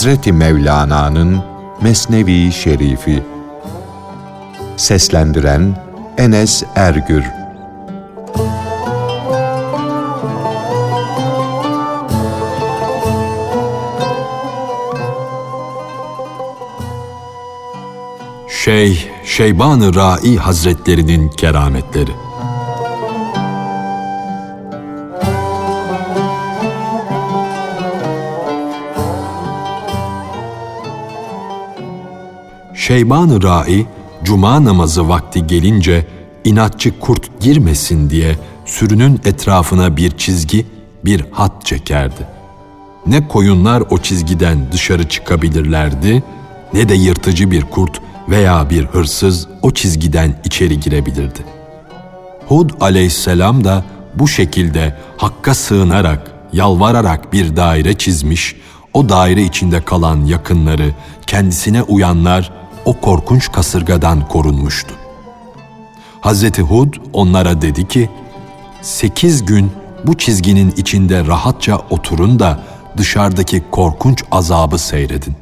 Hazreti Mevlana'nın Mesnevi Şerifi. Seslendiren Enes Ergür. Şeyh Şeyban-ı Rai Hazretlerinin kerametleri Şeyban-ı Rai, cuma namazı vakti gelince inatçı kurt girmesin diye sürünün etrafına bir çizgi, bir hat çekerdi. Ne koyunlar o çizgiden dışarı çıkabilirlerdi, ne de yırtıcı bir kurt veya bir hırsız o çizgiden içeri girebilirdi. Hud aleyhisselam da bu şekilde Hakk'a sığınarak, yalvararak bir daire çizmiş, o daire içinde kalan yakınları, kendisine uyanlar o korkunç kasırgadan korunmuştu. Hazreti Hud onlara dedi ki, sekiz gün bu çizginin içinde rahatça oturun da dışarıdaki korkunç azabı seyredin.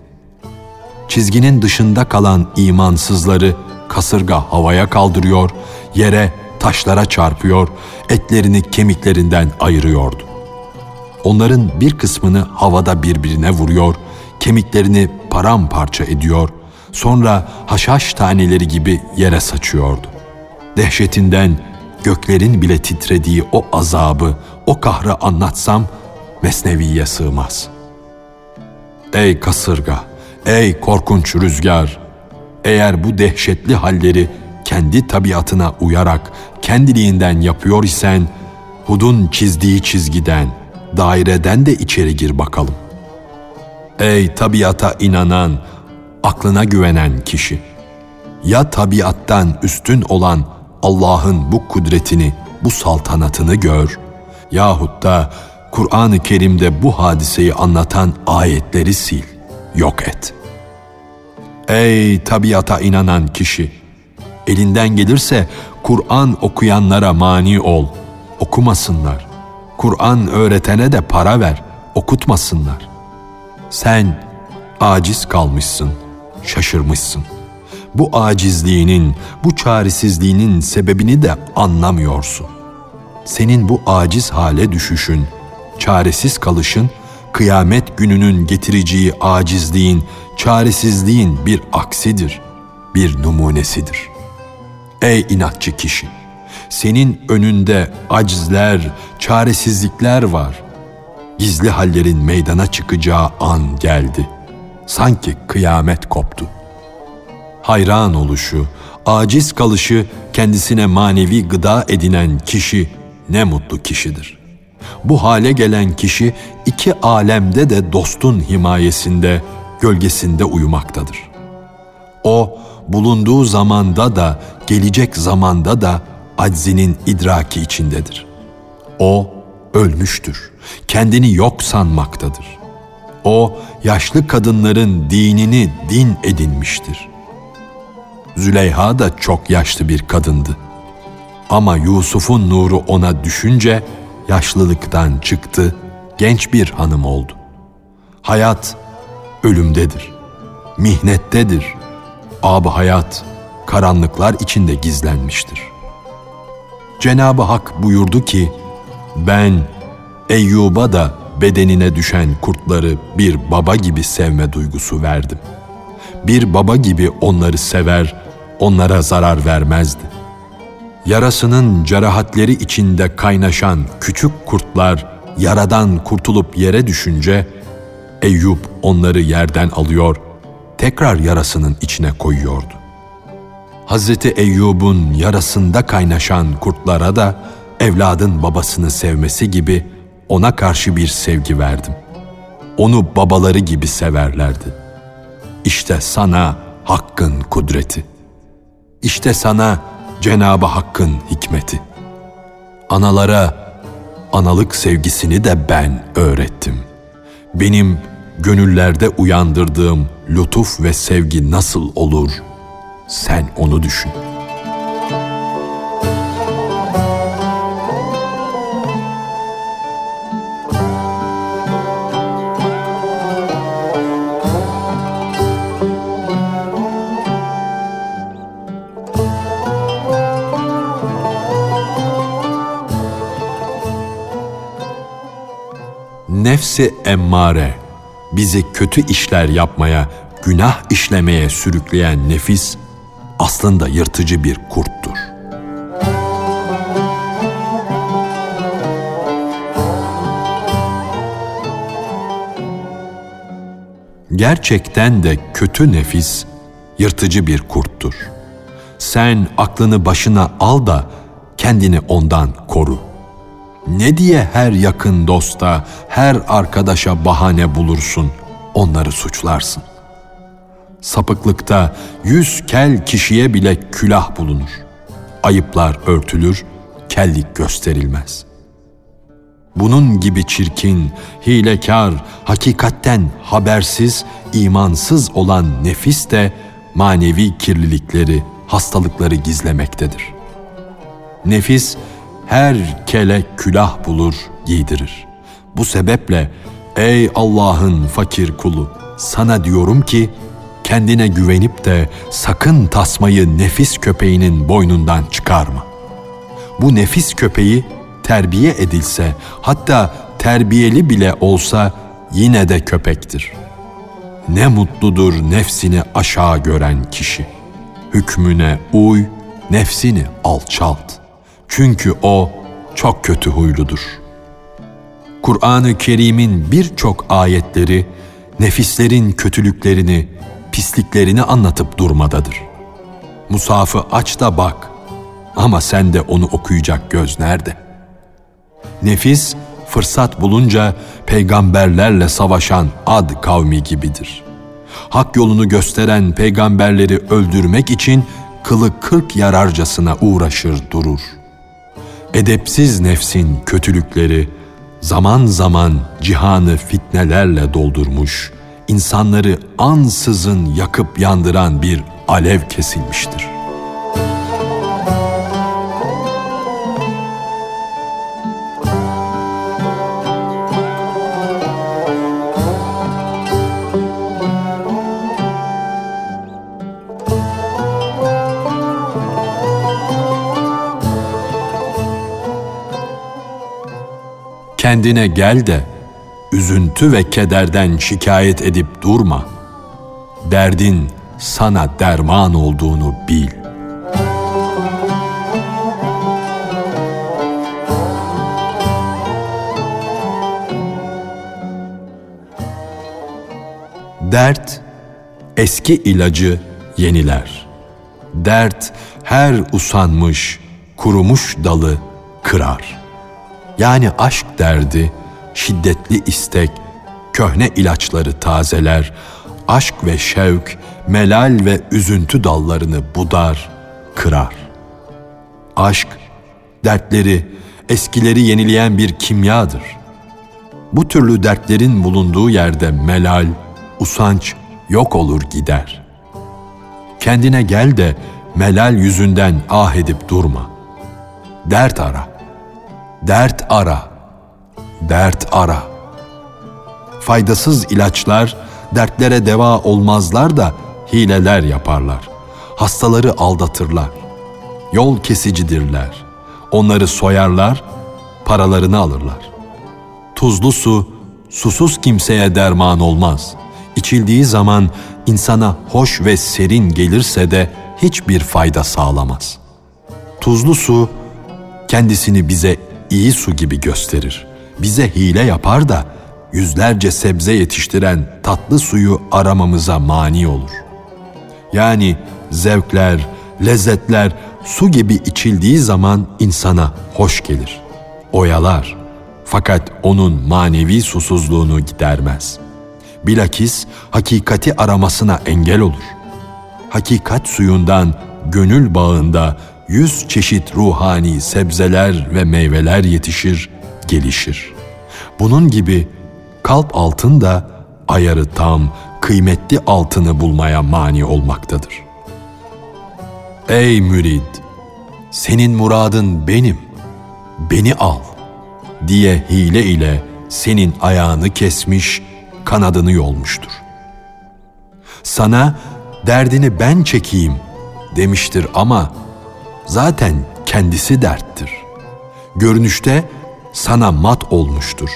Çizginin dışında kalan imansızları kasırga havaya kaldırıyor, yere, taşlara çarpıyor, etlerini kemiklerinden ayırıyordu. Onların bir kısmını havada birbirine vuruyor, kemiklerini paramparça ediyor, sonra haşhaş taneleri gibi yere saçıyordu. Dehşetinden göklerin bile titrediği o azabı, o kahrı anlatsam mesneviye sığmaz. Ey kasırga, ey korkunç rüzgar! Eğer bu dehşetli halleri kendi tabiatına uyarak kendiliğinden yapıyor isen, Hud'un çizdiği çizgiden, daireden de içeri gir bakalım. Ey tabiata inanan, aklına güvenen kişi. Ya tabiattan üstün olan Allah'ın bu kudretini, bu saltanatını gör yahut da Kur'an-ı Kerim'de bu hadiseyi anlatan ayetleri sil, yok et. Ey tabiata inanan kişi! Elinden gelirse Kur'an okuyanlara mani ol, okumasınlar. Kur'an öğretene de para ver, okutmasınlar. Sen aciz kalmışsın.'' Şaşırmışsın. Bu acizliğinin, bu çaresizliğinin sebebini de anlamıyorsun. Senin bu aciz hale düşüşün, çaresiz kalışın, kıyamet gününün getireceği acizliğin, çaresizliğin bir aksidir, bir numunesidir. Ey inatçı kişi! Senin önünde acizler, çaresizlikler var. Gizli hallerin meydana çıkacağı an geldi.'' Sanki kıyamet koptu. Hayran oluşu, aciz kalışı kendisine manevi gıda edinen kişi ne mutlu kişidir. Bu hale gelen kişi iki alemde de dostun himayesinde, gölgesinde uyumaktadır. O bulunduğu zamanda da gelecek zamanda da aczinin idraki içindedir. O ölmüştür. Kendini yok sanmaktadır. O yaşlı kadınların dinini din edinmiştir. Züleyha da çok yaşlı bir kadındı. Ama Yusuf'un nuru ona düşünce yaşlılıktan çıktı, genç bir hanım oldu. Hayat ölümdedir, mihnettedir. Ab hayat karanlıklar içinde gizlenmiştir. Cenab-ı Hak buyurdu ki, ben Eyyub'a da bedenine düşen kurtları bir baba gibi sevme duygusu verdim. Bir baba gibi onları sever, onlara zarar vermezdi. Yarasının cerahatleri içinde kaynaşan küçük kurtlar yaradan kurtulup yere düşünce Eyüp onları yerden alıyor, tekrar yarasının içine koyuyordu. Hazreti Eyyub'un yarasında kaynaşan kurtlara da evladın babasını sevmesi gibi ona karşı bir sevgi verdim. Onu babaları gibi severlerdi. İşte sana Hakk'ın kudreti. İşte sana Cenabı Hakk'ın hikmeti. Analara analık sevgisini de ben öğrettim. Benim gönüllerde uyandırdığım lütuf ve sevgi nasıl olur? Sen onu düşün.'' Nefsi emmare, bizi kötü işler yapmaya, günah işlemeye sürükleyen nefis aslında yırtıcı bir kurttur. Gerçekten de kötü nefis yırtıcı bir kurttur. Sen aklını başına al da kendini ondan koru. Ne diye her yakın dosta, her arkadaşa bahane bulursun, onları suçlarsın. Sapıklıkta yüz kel kişiye bile külah bulunur. Ayıplar örtülür, kellik gösterilmez. Bunun gibi çirkin, hilekar, hakikatten habersiz, imansız olan nefis de manevi kirlilikleri, hastalıkları gizlemektedir. Nefis her kele külah bulur, giydirir. Bu sebeple ey Allah'ın fakir kulu sana diyorum ki kendine güvenip de sakın tasmayı nefis köpeğinin boynundan çıkarma. Bu nefis köpeği terbiye edilse hatta terbiyeli bile olsa yine de köpektir. Ne mutludur nefsini aşağı gören kişi. Hükmüne uy, nefsini alçalt. Çünkü o çok kötü huyludur. Kur'an-ı Kerim'in birçok ayetleri nefislerin kötülüklerini, pisliklerini anlatıp durmadadır. Musafı aç da bak ama sen de onu okuyacak göz nerede? Nefis fırsat bulunca peygamberlerle savaşan Ad kavmi gibidir. Hak yolunu gösteren peygamberleri öldürmek için kılı kırk yararcasına uğraşır durur. Edepsiz nefsin kötülükleri zaman zaman cihanı fitnelerle doldurmuş, insanları ansızın yakıp yandıran bir alev kesilmiştir.'' Kendine gel de üzüntü ve kederden şikayet edip durma. Derdin sana derman olduğunu bil. Dert eski ilacı yeniler. Dert her usanmış, kurumuş dalı kırar.'' Yani aşk derdi, şiddetli istek, köhne ilaçları tazeler, aşk ve şevk, melal ve üzüntü dallarını budar, kırar. Aşk, dertleri, eskileri yenileyen bir kimyadır. Bu türlü dertlerin bulunduğu yerde melal, usanç yok olur gider. Kendine gel de melal yüzünden ah edip durma. Dert ara.'' Dert ara, dert ara. Faydasız ilaçlar dertlere deva olmazlar da hileler yaparlar. Hastaları aldatırlar. Yol kesicidirler. Onları soyarlar, paralarını alırlar. Tuzlu su, susuz kimseye derman olmaz. İçildiği zaman insana hoş ve serin gelirse de hiçbir fayda sağlamaz. Tuzlu su kendisini bize iyi su gibi gösterir. Bize hile yapar da yüzlerce sebze yetiştiren tatlı suyu aramamıza mani olur. Yani zevkler, lezzetler su gibi içildiği zaman insana hoş gelir. Oyalar fakat onun manevi susuzluğunu gidermez. Bilakis hakikati aramasına engel olur. Hakikat suyundan gönül bağında yüz çeşit ruhani sebzeler ve meyveler yetişir, gelişir. Bunun gibi kalp altın da ayarı tam, kıymetli altını bulmaya mani olmaktadır. Ey mürid! Senin muradın benim, beni al diye hile ile senin ayağını kesmiş, kanadını yolmuştur. Sana derdini ben çekeyim demiştir ama zaten kendisi derttir. Görünüşte sana mat olmuştur.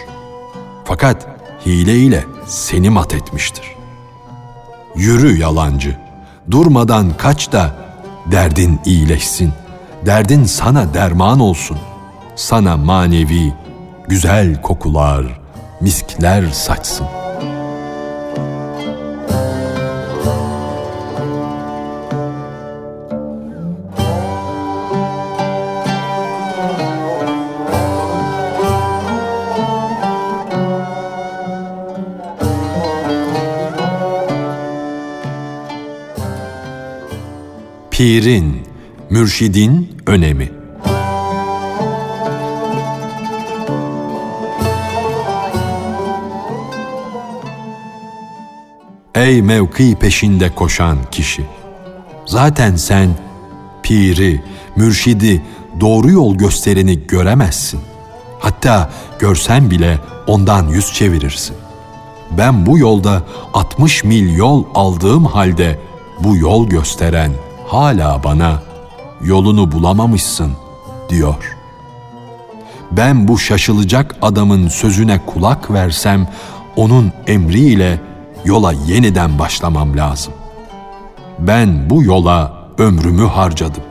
Fakat hile ile seni mat etmiştir. Yürü yalancı, durmadan kaç da derdin iyileşsin. Derdin sana derman olsun. Sana manevi, güzel kokular, miskler saçsın.'' Pirin, mürşidin önemi. Ey mevki peşinde koşan kişi! Zaten sen piri, mürşidi, doğru yol göstereni göremezsin. Hatta görsen bile ondan yüz çevirirsin. Ben bu yolda 60 mil yol aldığım halde bu yol gösteren hala bana yolunu bulamamışsın diyor. Ben bu şaşılacak adamın sözüne kulak versem onun emriyle yola yeniden başlamam lazım. Ben bu yola ömrümü harcadım.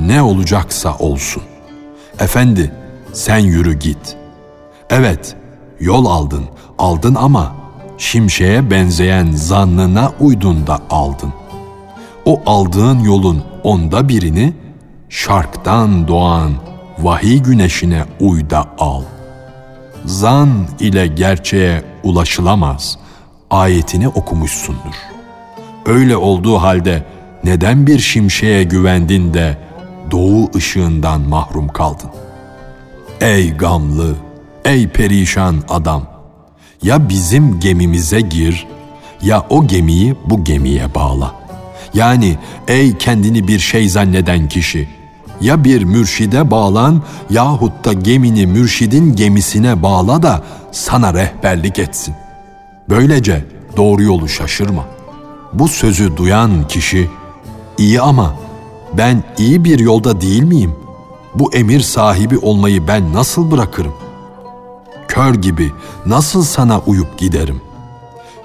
Ne olacaksa olsun. Efendi sen yürü git. Evet yol aldın, aldın ama şimşeğe benzeyen zannına uydun da aldın.'' O aldığın yolun onda birini şarktan doğan vahiy güneşine uyda al. Zan ile gerçeğe ulaşılamaz ayetini okumuşsundur. Öyle olduğu halde neden bir şimşeğe güvendin de doğu ışığından mahrum kaldın? Ey gamlı, ey perişan adam! Ya bizim gemimize gir, ya o gemiyi bu gemiye bağla.'' Yani ey kendini bir şey zanneden kişi, ya bir mürşide bağlan yahut da gemini mürşidin gemisine bağla da sana rehberlik etsin. Böylece doğru yolu şaşırma. Bu sözü duyan kişi, iyi ama ben iyi bir yolda değil miyim? Bu emir sahibi olmayı ben nasıl bırakırım? Kör gibi nasıl sana uyup giderim?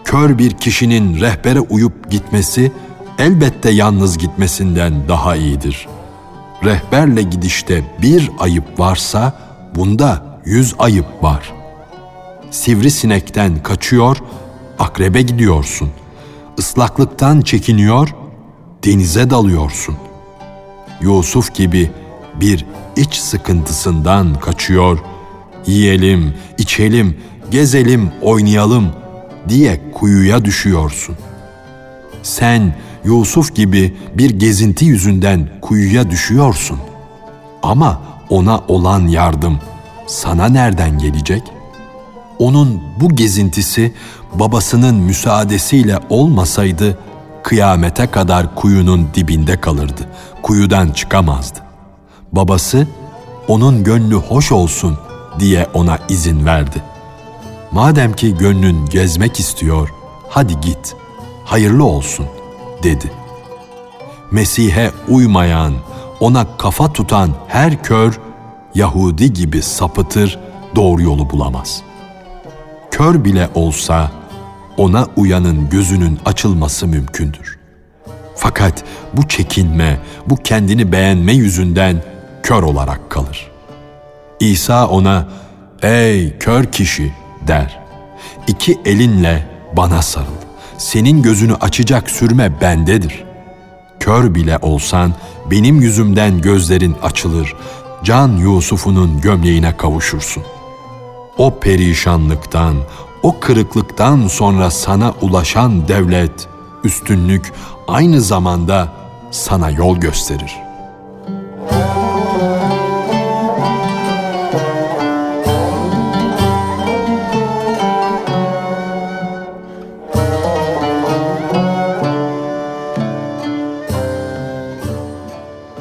Kör bir kişinin rehbere uyup gitmesi, elbette yalnız gitmesinden daha iyidir. Rehberle gidişte bir ayıp varsa bunda yüz ayıp var. Sivrisinekten kaçıyor, akrebe gidiyorsun. Islaklıktan çekiniyor, denize dalıyorsun. Yusuf gibi bir iç sıkıntısından kaçıyor, yiyelim, içelim, gezelim, oynayalım diye kuyuya düşüyorsun. Sen Yusuf gibi bir gezinti yüzünden kuyuya düşüyorsun. Ama ona olan yardım sana nereden gelecek? Onun bu gezintisi babasının müsaadesiyle olmasaydı kıyamete kadar kuyunun dibinde kalırdı. Kuyudan çıkamazdı. Babası onun gönlü hoş olsun diye ona izin verdi. Madem ki gönlün gezmek istiyor, hadi git, hayırlı olsun.'' dedi. Mesih'e uymayan, ona kafa tutan her kör Yahudi gibi sapıtır, doğru yolu bulamaz. Kör bile olsa ona uyanın gözünün açılması mümkündür. Fakat bu çekinme, bu kendini beğenme yüzünden kör olarak kalır. İsa ona, ''Ey kör kişi'' der. İki elinle bana sarıl senin gözünü açacak sürme bendedir. Kör bile olsan benim yüzümden gözlerin açılır, can Yusuf'unun gömleğine kavuşursun. O perişanlıktan, o kırıklıktan sonra sana ulaşan devlet, üstünlük aynı zamanda sana yol gösterir.''